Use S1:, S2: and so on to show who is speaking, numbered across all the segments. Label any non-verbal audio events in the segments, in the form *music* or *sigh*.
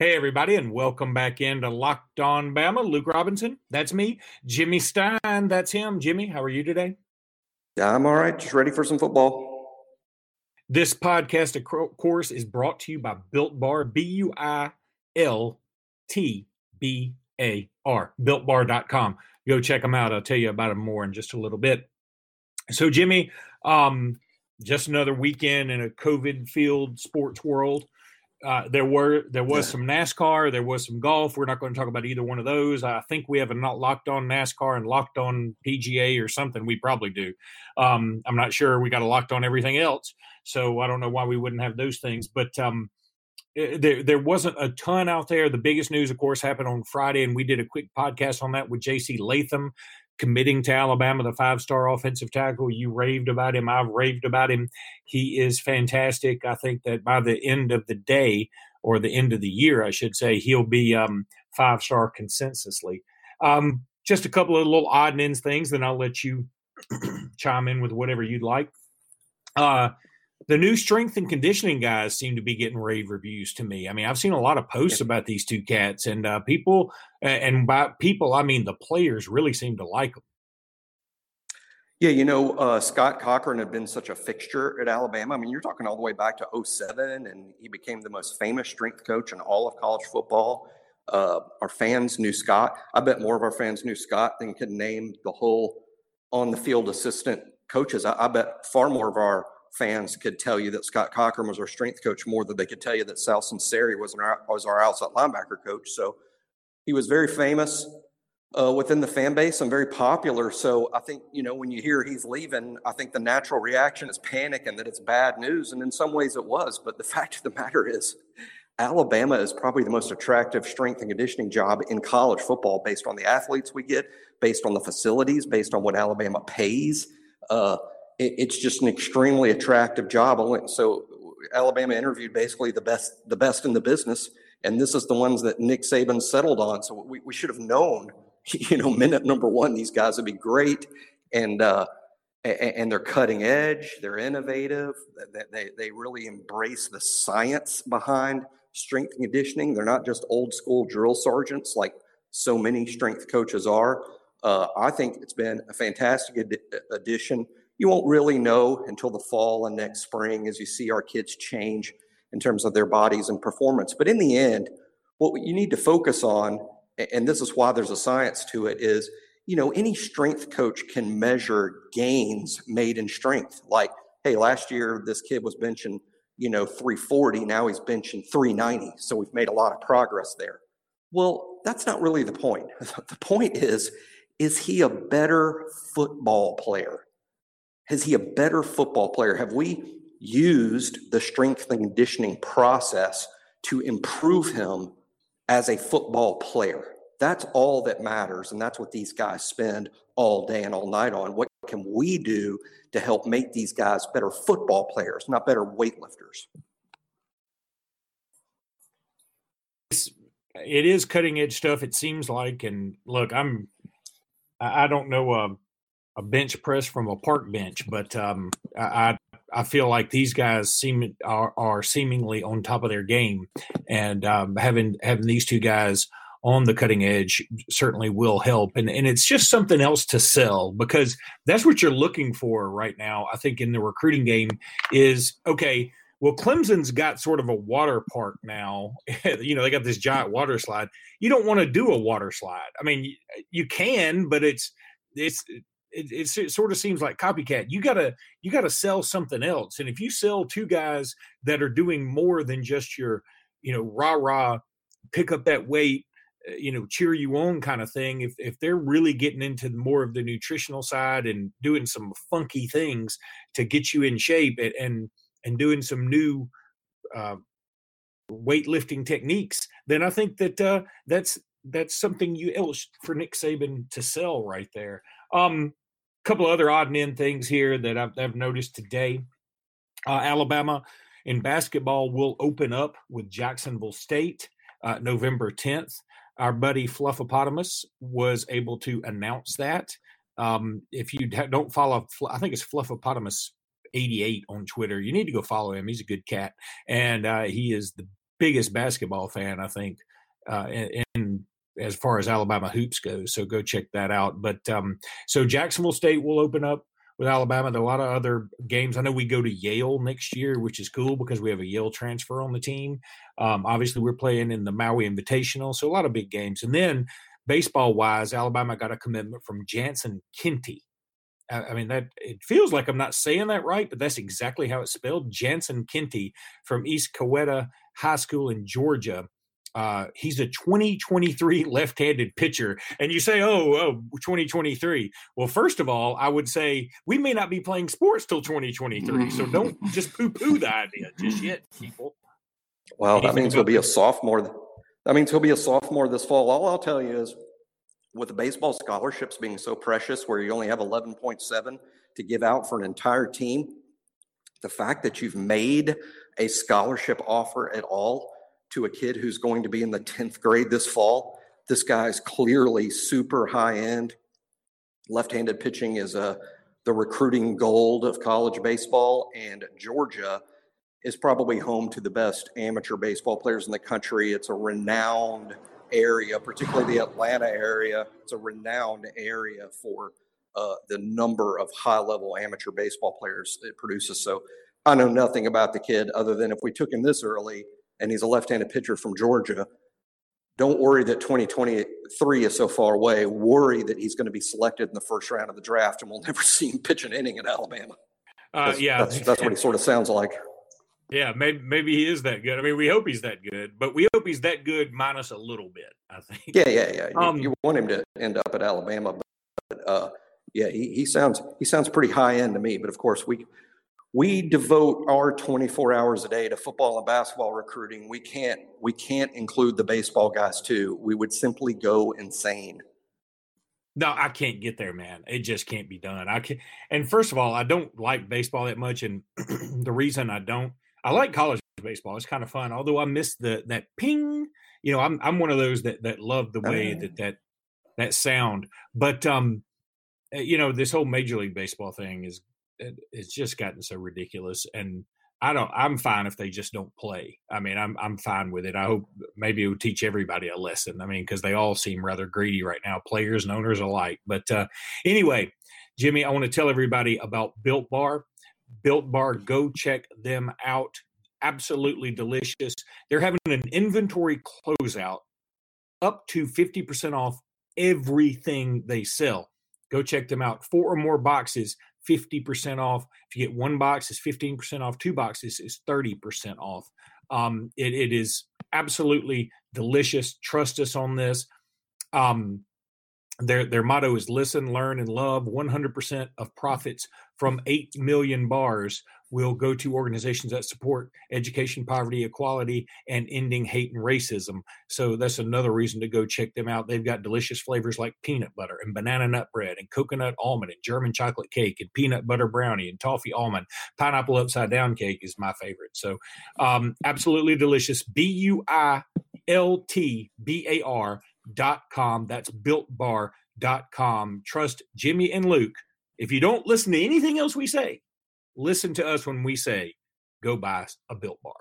S1: Hey, everybody, and welcome back into Locked On Bama. Luke Robinson, that's me. Jimmy Stein, that's him. Jimmy, how are you today?
S2: I'm all right, just ready for some football.
S1: This podcast, of course, is brought to you by Built Bar, B U I L T B A R, builtbar.com. Go check them out. I'll tell you about them more in just a little bit. So, Jimmy, um, just another weekend in a COVID filled sports world. Uh, there were there was yeah. some NASCAR, there was some golf. We're not going to talk about either one of those. I think we have a not locked on NASCAR and locked on PGA or something. We probably do. Um, I'm not sure. We got a locked on everything else, so I don't know why we wouldn't have those things. But um, it, eh, there there wasn't a ton out there. The biggest news, of course, happened on Friday, and we did a quick podcast on that with J.C. Latham committing to Alabama, the five star offensive tackle. You raved about him. I've raved about him. He is fantastic. I think that by the end of the day, or the end of the year, I should say, he'll be um, five star consensusly. Um, just a couple of little odd and ends things, then I'll let you *clears throat* chime in with whatever you'd like. Uh, the new strength and conditioning guys seem to be getting rave reviews to me. I mean, I've seen a lot of posts about these two cats, and uh, people, and by people, I mean the players really seem to like them.
S2: Yeah, you know, uh, Scott Cochran had been such a fixture at Alabama. I mean, you're talking all the way back to 07, and he became the most famous strength coach in all of college football. Uh, our fans knew Scott. I bet more of our fans knew Scott than could name the whole on the field assistant coaches. I, I bet far more of our fans could tell you that Scott Cochran was our strength coach more than they could tell you that Sal Sunseri was our, was our outside linebacker coach. So he was very famous uh, within the fan base and very popular. So I think, you know, when you hear he's leaving, I think the natural reaction is panic and that it's bad news. And in some ways it was. But the *laughs* fact of the matter is, Alabama is probably the most attractive strength and conditioning job in college football based on the athletes we get, based on the facilities, based on what Alabama pays. Uh, it's just an extremely attractive job. So Alabama interviewed basically the best, the best in the business, and this is the ones that Nick Saban settled on. So we, we should have known, *laughs* you know, minute number one, these guys would be great, and uh, and they're cutting edge, they're innovative, they they really embrace the science behind strength conditioning. They're not just old school drill sergeants like so many strength coaches are. Uh, I think it's been a fantastic ad- addition you won't really know until the fall and next spring as you see our kids change in terms of their bodies and performance. But in the end, what you need to focus on, and this is why there's a science to it, is you know, any strength coach can measure gains made in strength. Like, hey, last year this kid was benching, you know, 340, now he's benching 390. So we've made a lot of progress there. Well, that's not really the point. *laughs* The point is, is he a better football player? Is he a better football player? Have we used the strength and conditioning process to improve him as a football player? That's all that matters. And that's what these guys spend all day and all night on. What can we do to help make these guys better football players, not better weightlifters?
S1: It is cutting edge stuff, it seems like. And look, I'm, I don't know. Uh, a bench press from a park bench, but um, I I feel like these guys seem are, are seemingly on top of their game, and um, having having these two guys on the cutting edge certainly will help, and and it's just something else to sell because that's what you're looking for right now. I think in the recruiting game is okay. Well, Clemson's got sort of a water park now. *laughs* you know, they got this giant water slide. You don't want to do a water slide. I mean, you can, but it's it's it, it, sort of seems like copycat. You gotta you gotta sell something else, and if you sell two guys that are doing more than just your you know rah rah pick up that weight, uh, you know cheer you on kind of thing. If if they're really getting into more of the nutritional side and doing some funky things to get you in shape and and, and doing some new uh, weightlifting techniques, then I think that uh, that's that's something you else for Nick Saban to sell right there. Um, couple other odd and end things here that I've, I've noticed today. Uh, Alabama in basketball will open up with Jacksonville State uh, November 10th. Our buddy Fluffopotamus was able to announce that. Um, if you don't follow, I think it's Fluffopotamus 88 on Twitter. You need to go follow him. He's a good cat, and uh, he is the biggest basketball fan, I think, uh, in, in as far as Alabama hoops goes. So go check that out. But um, so Jacksonville State will open up with Alabama. There are a lot of other games. I know we go to Yale next year, which is cool because we have a Yale transfer on the team. Um, obviously, we're playing in the Maui Invitational, so a lot of big games. And then baseball wise, Alabama got a commitment from Jansen Kinty. I mean that it feels like I'm not saying that right, but that's exactly how it's spelled. Jansen Kinty from East Coweta High School in Georgia. Uh, he's a 2023 left-handed pitcher, and you say, "Oh, oh, 2023." Well, first of all, I would say we may not be playing sports till 2023, so *laughs* don't just poo-poo the idea just yet, people.
S2: Well, that means he'll be a sophomore. That means he'll be a sophomore this fall. All I'll tell you is with the baseball scholarships being so precious, where you only have 11.7 to give out for an entire team, the fact that you've made a scholarship offer at all to a kid who's going to be in the 10th grade this fall, this guy's clearly super high end. Left handed pitching is uh, the recruiting gold of college baseball, and Georgia is probably home to the best amateur baseball players in the country. It's a renowned area, particularly the Atlanta area, it's a renowned area for uh, the number of high level amateur baseball players it produces. So I know nothing about the kid other than if we took him this early and he's a left handed pitcher from Georgia, don't worry that 2023 is so far away. Worry that he's going to be selected in the first round of the draft and we'll *laughs* never see him pitch an inning at Alabama.
S1: Uh, yeah,
S2: that's, that's what he sort of sounds like.
S1: Yeah, maybe maybe he is that good. I mean, we hope he's that good, but we hope he's that good minus a little bit. I think.
S2: Yeah, yeah, yeah. You, um, you want him to end up at Alabama, but uh, yeah, he, he sounds he sounds pretty high end to me. But of course, we we devote our 24 hours a day to football and basketball recruiting. We can't we can't include the baseball guys too. We would simply go insane.
S1: No, I can't get there, man. It just can't be done. I can and first of all, I don't like baseball that much, and *clears throat* the reason I don't I like college baseball. It's kind of fun. Although I miss the that ping. You know, I'm I'm one of those that that love the way that that that sound. But um, eh, you know, this whole Major League Baseball thing is it's just gotten so ridiculous and. I don't. I'm fine if they just don't play. I mean, I'm I'm fine with it. I hope maybe it would teach everybody a lesson. I mean, because they all seem rather greedy right now, players and owners alike. But uh, anyway, Jimmy, I want to tell everybody about Built Bar. Built Bar. Go check them out. Absolutely delicious. They're having an inventory closeout up to 50% off everything they sell. Go check them out. Four or more boxes, 50% off. If you get one box, it's 15% off. Two boxes is 30% off. Um, it, it is absolutely delicious. Trust us on this. Um, their their motto is listen, learn, and love. 100% of profits from 8 million bars will go to organizations that support education, poverty, equality, and ending hate and racism. So that's another reason to go check them out. They've got delicious flavors like peanut butter and banana nut bread and coconut almond and German chocolate cake and peanut butter brownie and toffee almond. Pineapple upside down cake is my favorite. So um, absolutely delicious. B U I L T B A R dot com. That's builtbar dot com. Trust Jimmy and Luke. If you don't listen to anything else we say, listen to us when we say go buy a built bar.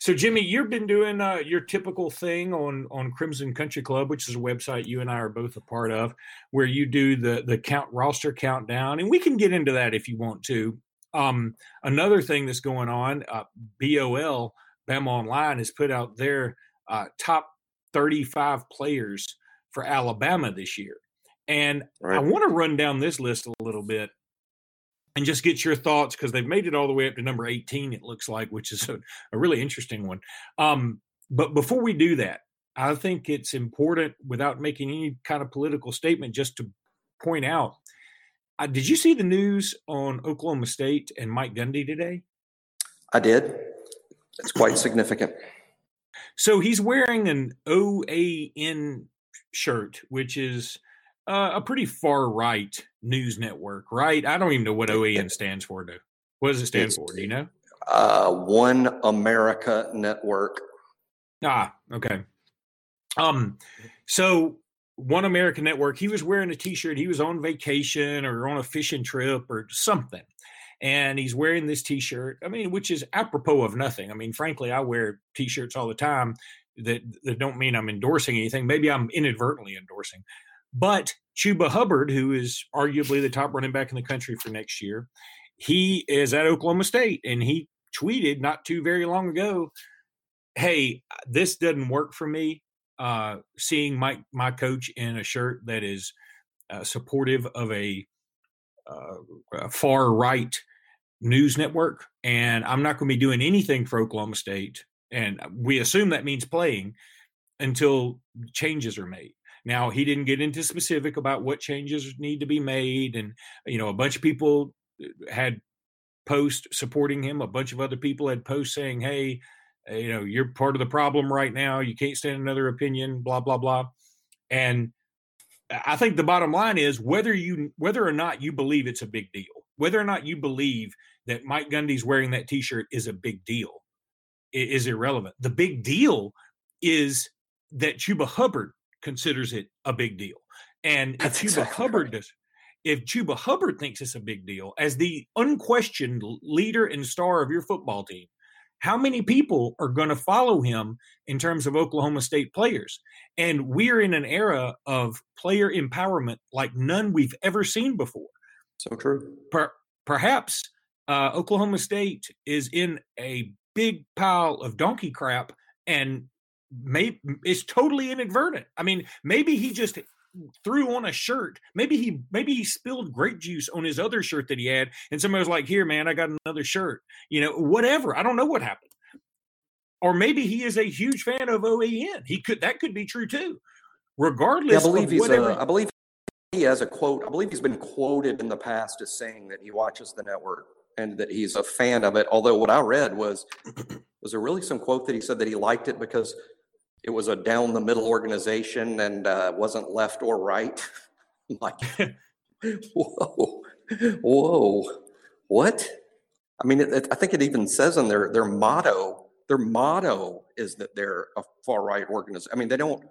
S1: So Jimmy, you've been doing uh, your typical thing on on Crimson Country Club, which is a website you and I are both a part of, where you do the the count roster countdown, and we can get into that if you want to. Um, another thing that's going on, uh, BOL Bama Online has put out their uh, top 35 players for Alabama this year. And right. I want to run down this list a little bit and just get your thoughts because they've made it all the way up to number 18, it looks like, which is *laughs* a, a really interesting one. Um, but before we do that, I think it's important without making any kind of political statement just to point out uh, did you see the news on Oklahoma State and Mike Gundy today?
S2: I did. It's quite significant.
S1: So he's wearing an OAN shirt, which is uh, a pretty far right news network, right? I don't even know what OAN stands for. Do what does it stand it's, for? Do you know?
S2: Uh, One America Network.
S1: Ah, okay. Um, so One America Network. He was wearing a T-shirt. He was on vacation or on a fishing trip or something, and he's wearing this T-shirt. I mean, which is apropos of nothing. I mean, frankly, I wear T-shirts all the time that that don't mean I'm endorsing anything. Maybe I'm inadvertently endorsing, but Chuba Hubbard, who is arguably the top running back in the country for next year, he is at Oklahoma State, and he tweeted not too very long ago, "Hey, this doesn't work for me. Uh, seeing my my coach in a shirt that is uh, supportive of a, uh, a far right news network, and I'm not going to be doing anything for Oklahoma State. And we assume that means playing until changes are made. Now he didn't get into specific about what changes need to be made, and you know a bunch of people uh, had posts supporting him. A bunch of other people had posts saying, "Hey, uh, you know, you're part of the problem right now. You can't stand another opinion." Blah blah blah. And I think the bottom line is whether you whether or not you believe it's a big deal, whether or not you believe that Mike Gundy's wearing that T-shirt is a big deal, is irrelevant. The big deal is that Chuba Hubbard considers it a big deal, and That's if Chuba exactly Hubbard does, if Chuba Hubbard thinks it's a big deal as the unquestioned leader and star of your football team, how many people are going to follow him in terms of Oklahoma State players? And we're in an era of player empowerment like none we've ever seen before.
S2: So true.
S1: Per- perhaps uh, Oklahoma State is in a big pile of donkey crap and may it's totally inadvertent. I mean, maybe he just threw on a shirt. Maybe he maybe he spilled grape juice on his other shirt that he had, and somebody was like, "Here, man, I got another shirt." You know, whatever. I don't know what happened. Or maybe he is a huge fan of OAN. He could that could be true too. Regardless, yeah, I believe he's whatever,
S2: a, I believe he has a quote. I believe he's been quoted in the past as saying that he watches the network and that he's a fan of it. Although what I read was was there really some quote that he said that he liked it because it was a down the middle organization and uh, wasn't left or right. *laughs* like, whoa, whoa, what? I mean, it, it, I think it even says in their their motto. Their motto is that they're a far right organization. I mean, they don't.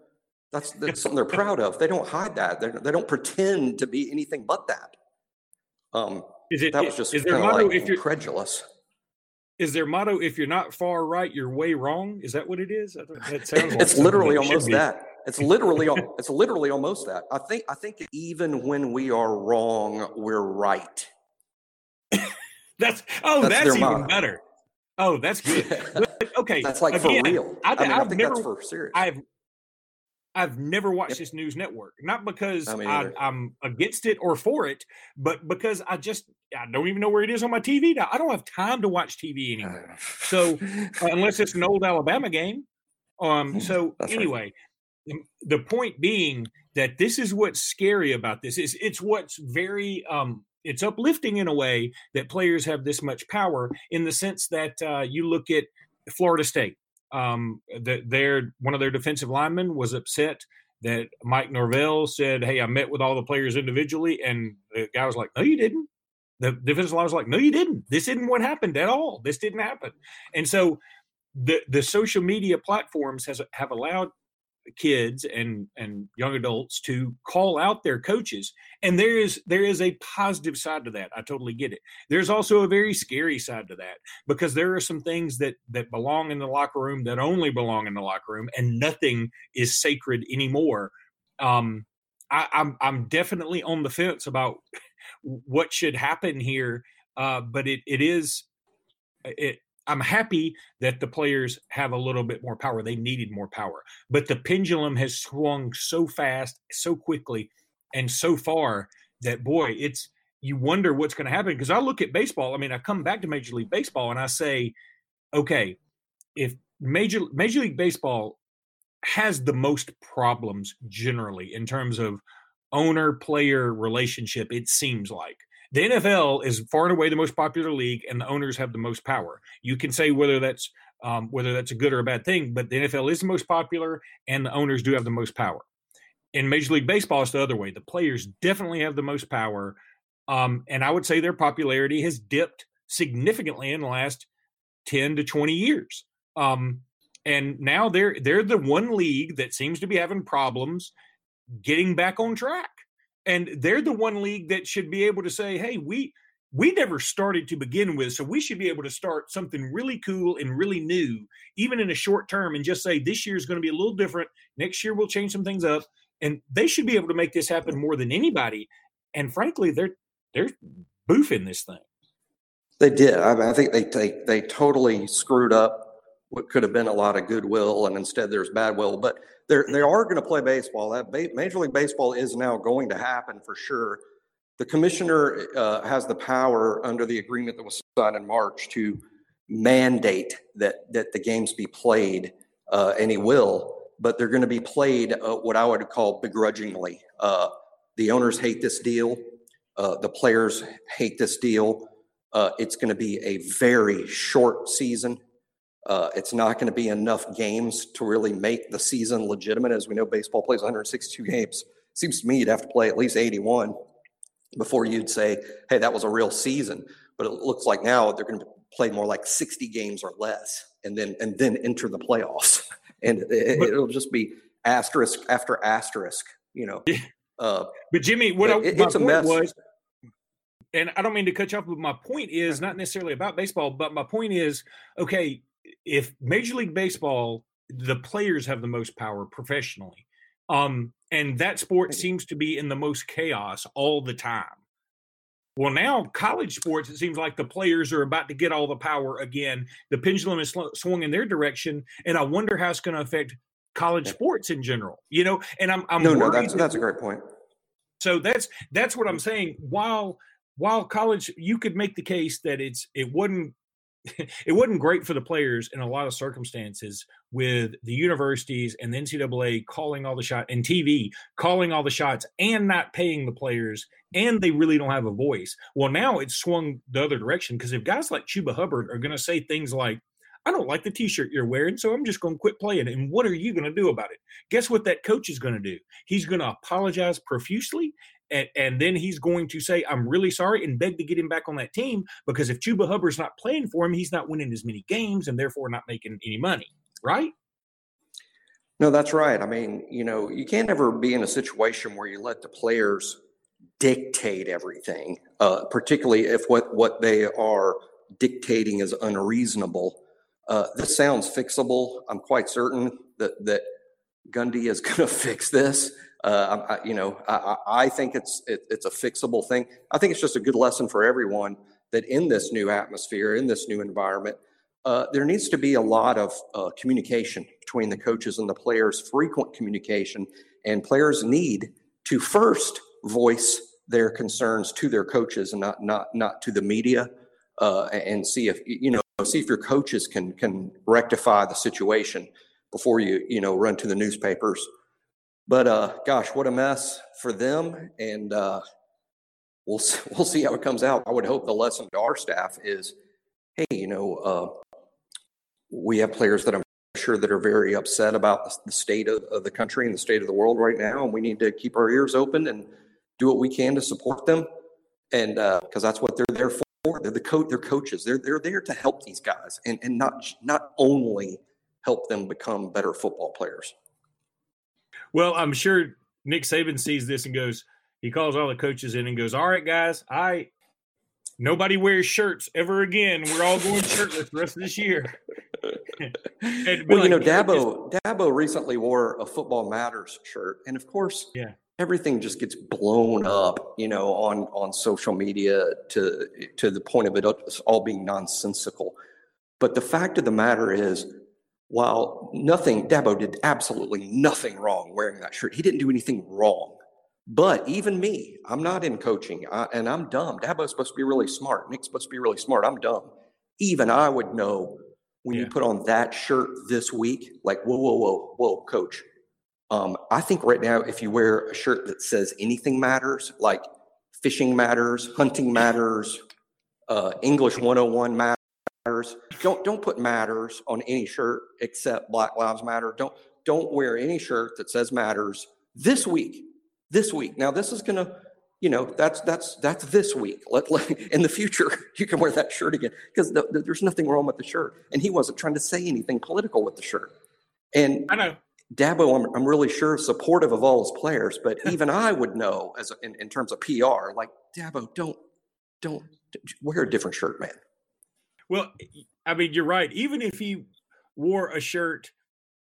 S2: That's, that's something they're proud of. They don't hide that. They're, they do not pretend to be anything but that. Um, is it, that was just is kind of like incredulous
S1: is their motto if you're not far right you're way wrong. Is that what it is? That sounds *laughs*
S2: it's literally almost that. It's literally it's literally almost that. I think i think even when we are wrong we're right. *laughs*
S1: That's oh that's, that's even motto. better. Oh that's good. *laughs* Okay
S2: that's like again, for real. I, I, mean, I think never, that's for serious.
S1: I've I've never watched yep. this news network, not because I am against it or for it, but because I just I don't even know where it is on my TV now. I don't have time to watch TV anymore. so uh, *laughs* unless it's an old Alabama game, um. So anyway, right. the point being that this is what's scary about this is it's what's very um it's uplifting in a way that players have this much power in the sense that uh, you look at Florida State um, that their one of their defensive linemen was upset that Mike Norvell said, "Hey, I met with all the players individually," and the guy was like, "No, you didn't." The defensive line was like, "No, you didn't. This isn't what happened at all. This didn't happen." And so, the the social media platforms has have allowed kids and and young adults to call out their coaches and there is there is a positive side to that i totally get it. There's also a very scary side to that because there are some things that that belong in the locker room that only belong in the locker room and nothing is sacred anymore. Um I, i'm i'm definitely on the fence about *laughs* what should happen here uh but it it is it I'm happy that the players have a little bit more power. They needed more power, but the pendulum has swung so fast, so quickly, and so far that boy, it's you wonder what's going to happen. Because I look at baseball. I mean, I come back to Major League Baseball and I say, okay, if Major Major League Baseball has the most problems generally in terms of owner player relationship, it seems like the NFL is far and away the most popular league, and the owners have the most power. You can say whether that's um, whether that's a good or a bad thing, but the NFL is the most popular, and the owners do have the most power. In Major League Baseball, it's the other way. The players definitely have the most power, um, and I would say their popularity has dipped significantly in the last ten to twenty years. Um, and now they're they're the one league that seems to be having problems getting back on track and they're the one league that should be able to say, "Hey, we we never started to begin with. So we should be able to start something really cool and really new, even in a short term, and just say this year is going to be a little different. Next year we'll change some things up. And they should be able to make this happen more than anybody. And frankly, they're they're boofing this thing.
S2: They did. I, mean, I think they, they they totally screwed up what could have been a lot of goodwill, and instead there's bad will. But they're they are going to play baseball. That Major League Baseball is now going to happen for sure. The commissioner uh, has the power under the agreement that was signed in March to mandate that that the games be played, uh, and he will. But they're going to be played uh, what I would call begrudgingly. Uh, the owners hate this deal. Uh, the players hate this deal. Uh, it's going to be a very short season. Uh, it's not going to be enough games to really make the season legitimate. As we know, baseball plays 162 games. Seems to me you'd have to play at least 81 before you'd say, hey, that was a real season. But it looks like now they're going to play more like 60 games or less and then and then enter the playoffs. *laughs* And it, will just be asterisk after asterisk, you know.
S1: Uh, but Jimmy, what I, it, it's a mess. was and I don't mean to cut you off, but my point is not necessarily about baseball, but my point is okay, if Major League Baseball, the players have the most power professionally, um, and that sport seems to be in the most chaos all the time. Well, now college sports, it seems like the players are about to get all the power again. The pendulum is swung in their direction, and I wonder how it's going to affect college sports in general. You know, and I'm, I'm
S2: no, no, that's that's a great point.
S1: So that's that's what I'm saying. While while college, you could make the case that it's it wasn't *laughs* it wasn't great for the players in a lot of circumstances with the universities and the NCAA calling all the shots and TV calling all the shots and not paying the players and they really don't have a voice. Well, now it's swung the other direction because if guys like Chuba Hubbard are going to say things like, I don't like the t-shirt you're wearing, so I'm just going to quit playing. And what are you going to do about it? Guess what that coach is going to do? He's going to apologize profusely and, and then he's going to say, I'm really sorry, and beg to get him back on that team because if Chuba Hubbard's not playing for him, he's not winning as many games and therefore not making any money, right?
S2: No, that's right. I mean, you know, you can't ever be in a situation where you let the players dictate everything, uh, particularly if what, what they are dictating is unreasonable. Uh, this sounds fixable. I'm quite certain that, that Gundy is *laughs* going to fix this. Uh, I, you know, I, I think it's it, it's a fixable thing. I think it's just a good lesson for everyone that in this new atmosphere, in this new environment, uh, there needs to be a lot of uh, communication between the coaches and the players, frequent communication, and players need to first voice their concerns to their coaches and not not not to the media, uh, and see if you know see if your coaches can can rectify the situation before you you know run to the newspapers but uh, gosh, what a mess for them, and uh, we'll *laughs* we'll see how it comes out. I would hope the lesson to our staff is, hey, you know, uh, we have players that I'm sure that are very upset about the, state of, of, the country and the state of the world right now, and we need to keep our ears open and do what we can to support them, and because uh, that's what they're there for. They're the coach. They're coaches. They're they're there to help these guys, and and not not only help them become better football players.
S1: Well, I'm sure Nick Saban sees this and goes, he calls all the coaches in and goes, All right, guys, I nobody wears shirts ever again. We're all going shirtless the rest of this year. *laughs*
S2: well, like, you know, Dabo just, Dabo recently wore a Football Matters shirt, and of course,
S1: yeah,
S2: everything just gets blown up, you know, on on social media to to the point of it all being nonsensical. But the fact of the matter is, while nothing, Dabo did absolutely nothing wrong wearing that shirt. He didn't do anything wrong. But even me, I'm not in coaching I, and I'm dumb. Dabo's supposed to be really smart. Nick's supposed to be really smart. I'm dumb. Even I would know when yeah. you put on that shirt this week, like, whoa, whoa, whoa, whoa, coach. Um, I think right now, if you wear a shirt that says anything matters, like fishing matters, hunting matters, uh, English 101 matters, matters. Don't don't put matters on any shirt except Black Lives Matter. Don't don't wear any shirt that says matters this week. This week. Now this is gonna, you know, that's that's that's this week. Let, let in the future *laughs* you can wear that shirt again because the, the, there's nothing wrong with the shirt, and he wasn't trying to say anything political with the shirt. And
S1: I know
S2: Dabo, I'm, I'm really sure supportive of all his players, but *laughs* even I would know as in, in terms of PR, like Dabo, don't don't wear a different shirt, man.
S1: Well, I mean, you're right. Even if he wore a shirt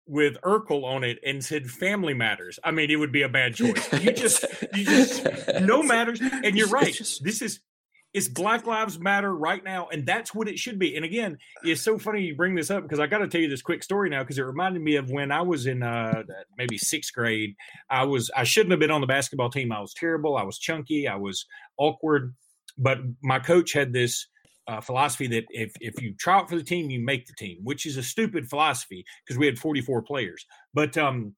S1: with Urkel on it and said "Family Matters," I mean, it would be a bad choice. *laughs* You just, you just, no matters. And you're right. This is it's Black Lives Matter right now, and that's what it should be. And again, it's so funny you bring this up because I got to tell you this quick story now because it reminded me of when I was in uh, maybe sixth grade. I was I shouldn't have been on the basketball team. I was terrible. I was chunky. I was awkward. But my coach had this uh, philosophy that if if you try out for the team, you make the team, which is a stupid philosophy because we had 44 players. But um,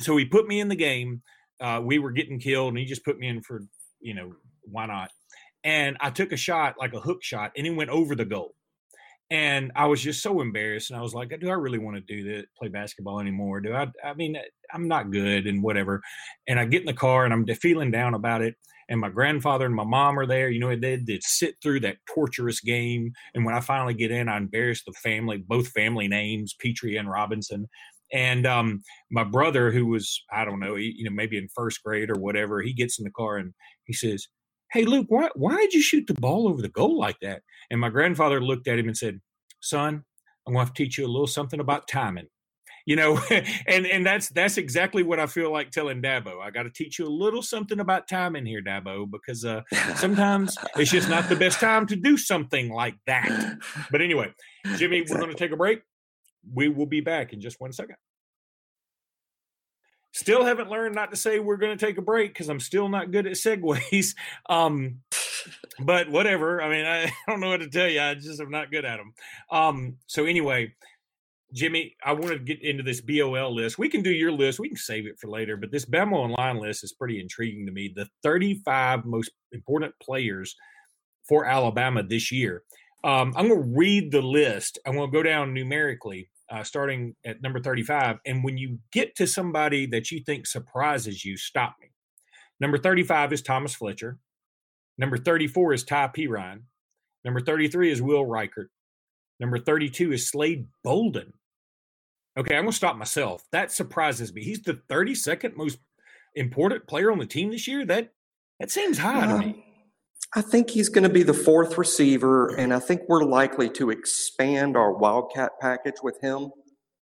S1: so he put me in the game. Uh, we were getting killed, and he just put me in for you know why not? and I took a shot, like a hook shot, and it went over the goal. And I was just so embarrassed. And I was like, do I really want to do that, play basketball anymore? Do I? I mean, I'm not good and whatever. And I get in the car and I'm feeling down about it. And my grandfather and my mom are there. You know, they did sit through that torturous game. And when I finally get in, I embarrass the family, both family names, Petrie and Robinson. And um, my brother, who was, I don't know, he, you know, maybe in first grade or whatever, he gets in the car and he says, hey luke why, why did you shoot the ball over the goal like that and my grandfather looked at him and said son i'm going to teach you a little something about timing you know *laughs* and and that's that's exactly what i feel like telling dabo i got to teach you a little something about timing here dabo because uh, sometimes *laughs* it's just not the best time to do something like that but anyway jimmy exactly. we're going to take a break we will be back in just one second Still haven't learned not to say we're going to take a break because I'm still not good at segues. *laughs* Um, but whatever. I mean, I, I, don't know what to tell you. I just am not good at them. Um, so anyway, Jimmy, I want to get into this BOL list. We can do your list. We can save it for later. But this Bama Online list is pretty intriguing to me. The 35 most important players for Alabama this year. Um, I'm going to read the list. I'm going to go down numerically uh, starting at number 35. And when you get to somebody that you think surprises you, stop me. Number 35 is Thomas Fletcher. Number 34 is Ty Perine. Number 33 is Will Reichard. Number 32 is Slade Bolden. Okay, I'm going to stop myself. That surprises me. He's the 32nd most important player on the team this year. That that seems high uh, to me.
S2: I think he's going to be the fourth receiver, and I think we're likely to expand our Wildcat package with him.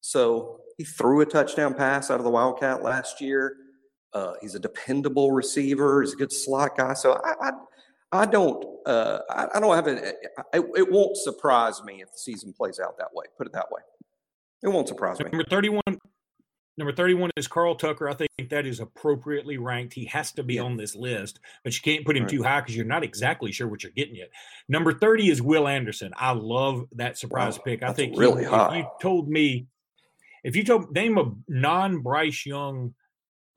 S2: So he threw a touchdown pass out of the Wildcat last year. Uh, he's a dependable receiver. He's a good slot guy. So I, I, I don't, uh, I, I, don't have an. It, it won't surprise me if the season plays out that way. Put it that way. It won't surprise me.
S1: Number thirty-one, Number 31 is Carl Tucker. I think that is appropriately ranked. He has to be yeah. on this list, but you can't put him right. too high because you're not exactly sure what you're getting yet. Number 30 is Will Anderson. I love that surprise wow, pick. I think
S2: really he, high.
S1: You told me, if you told name a non Bryce Young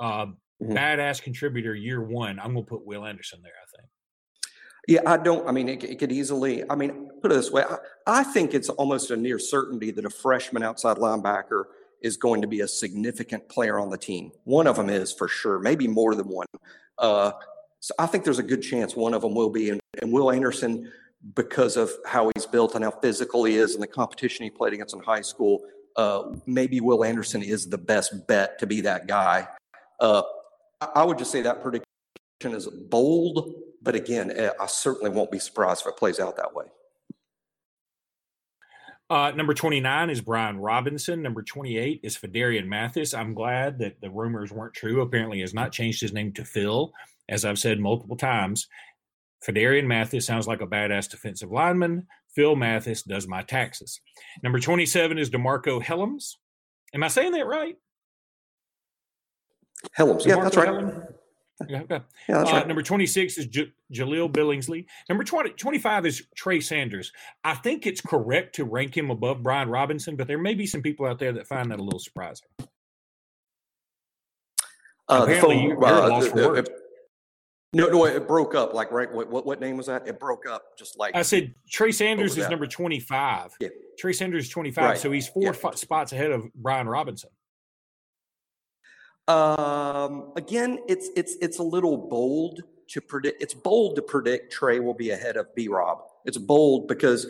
S1: uh, mm-hmm. badass contributor year one, I'm going to put Will Anderson there.
S2: Yeah, I don't. I mean, it, it, could easily. I mean, put it this way: I, I, think it's almost a near certainty that a freshman outside linebacker is going to be a significant player on the team. One of them is for sure, maybe more than one. Uh, so I think there's a good chance one of them will be. And, and, Will Anderson, because of how he's built and how physical he is and the competition he played against in high school, uh, maybe Will Anderson is the best bet to be that guy. Uh, I would just say that prediction is bold, but again, eh, I certainly won't be surprised if it plays out that way.
S1: Uh, number 29 is Brian Robinson. Number 28 is Phidarian Mathis. I'm glad that the rumors weren't true. Apparently, he has not changed his name to Phil, as I've said multiple times. Phidarian Mathis sounds like a badass defensive lineman. Phil Mathis does my taxes. Number 27 is DeMarco Hellams. Am I saying that right?
S2: Hellams. Yeah, that's right. Hellams?
S1: Yeah, okay. Yeah, uh, right. Number 26 is J- Jahleel Billingsley. Number 20, 25 is Trey Sanders. I think it's correct to rank him above Brian Robinson, but there may be some people out there that find that a little surprising.
S2: Uh, Apparently, phone, you're, uh, lost the, the, no, no, it broke up. Like, right? What, what, what name was that? It broke up just like
S1: I said. Trey Sanders is that? number twenty-five. Yeah. Trey Sanders is twenty-five, right. so he's four yeah. f- spots ahead of Brian Robinson.
S2: Um, again, it's it's it's a little bold to predict. It's bold to predict Trey will be ahead of B Rob. It's bold because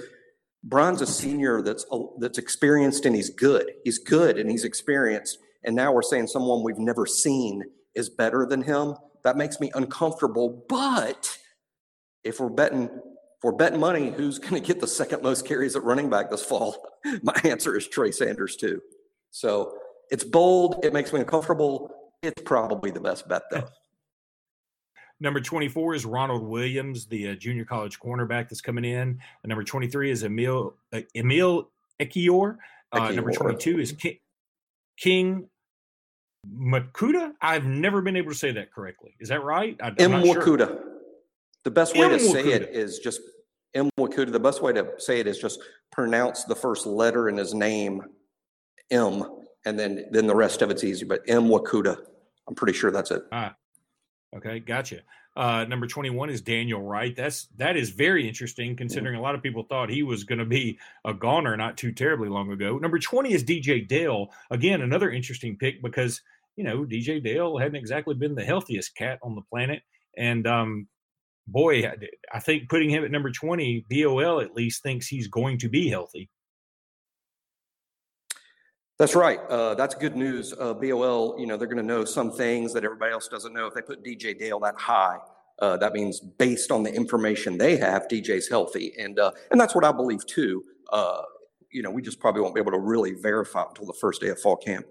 S2: Brian's a senior that's that's experienced and he's good. He's good and he's experienced. And now we're saying someone we've never seen is better than him. That makes me uncomfortable. But if we're betting for betting money, who's going to get the second most carries at running back this fall? *laughs* My answer is Trey Sanders, too. So it's bold. It makes me uncomfortable. It's probably the best bet, though. *laughs*
S1: Number 24 is Ronald Williams, the uh, junior college cornerback that's coming in. And number 23 is Emil uh, Emil Ekiyor. Uh, number 22 is King, King Makuta. I've never been able to say that correctly. Is that right? I,
S2: Mwikuta. Sure. The best way to say it is just Mwikuta. The best way to say it is just pronounce the first letter in his name, M, and then then the rest of it's easy. But Mwikuta. I'm pretty sure that's it.
S1: Ah, okay, gotcha. Uh, number 21 is Daniel Wright. That's that is very interesting considering a lot of people thought he was going to be a goner not too terribly long ago. Number 20 is DJ Dale. Again, another interesting pick because you know DJ Dale hadn't exactly been the healthiest cat on the planet, and um, boy, I think putting him at number 20, BOL at least thinks he's going to be healthy.
S2: That's right. Uh, that's good news. Uh, BOL, you know, they're going to know some things that everybody else doesn't know. If they put DJ Dale that high, uh, that means based on the information they have, DJ's healthy, and uh, and that's what I believe too. Uh, you know, we just probably won't be able to really verify until the first day of fall camp.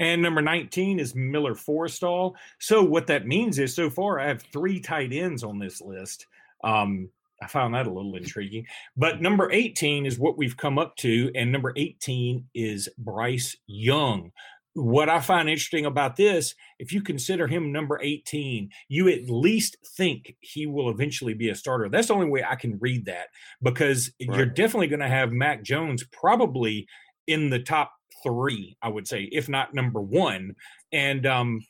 S1: And number 19 is Miller Forristall. So what that means is so far I have three tight ends on this list. Um, I found that a little intriguing. But number 18 is what we've come up to, and number 18 is Bryce Young. What I find interesting about this, if you consider him number 18, you at least think he will eventually be a starter. That's the only way I can read that because right. you're definitely going to have Mac Jones probably in the top three, I would say, if not number one. And um,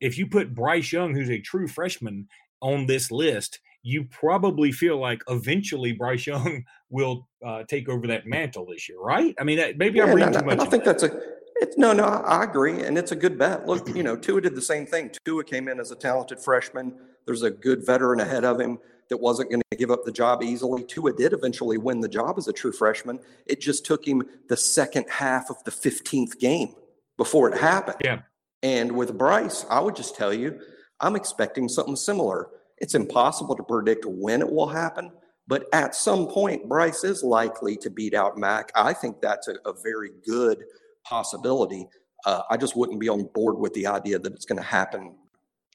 S1: if you put Bryce Young, who's a true freshman, on this list, you probably feel like eventually Bryce Young *laughs* will uh, take over that mantle this year, right? I mean, maybe yeah, I'm reading no, too much.
S2: I think that's a. It's, no, no, I agree, and it's a good bet. Look, you know, Tua did the same thing. Tua came in as a talented freshman. There's a good veteran ahead of him that wasn't going to give up the job easily. Tua did eventually win the job as a true freshman. It just took him the second half of the 15th game before it happened.
S1: Yeah.
S2: And with Bryce, I would just tell you, I'm expecting something similar. It's impossible to predict when it will happen, but at some point, Bryce is likely to beat out Mac. I think that's a, a very good possibility. Uh, I just wouldn't be on board with the idea that it's going to happen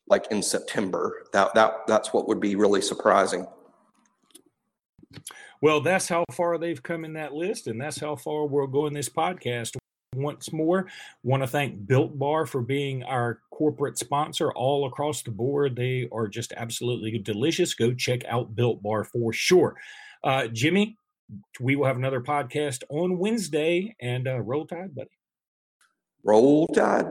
S2: like in September. That that that's what would be really surprising.
S1: Well, that's how far they've come in that list, and that's how far we'll go in this podcast. Once more, want to thank Built Bar for being our corporate sponsor all across the board. They are just absolutely delicious. Go check out Built Bar for sure. Uh, Jimmy, we will have another podcast on Wednesday, and uh, roll tide, buddy.
S2: Roll tide.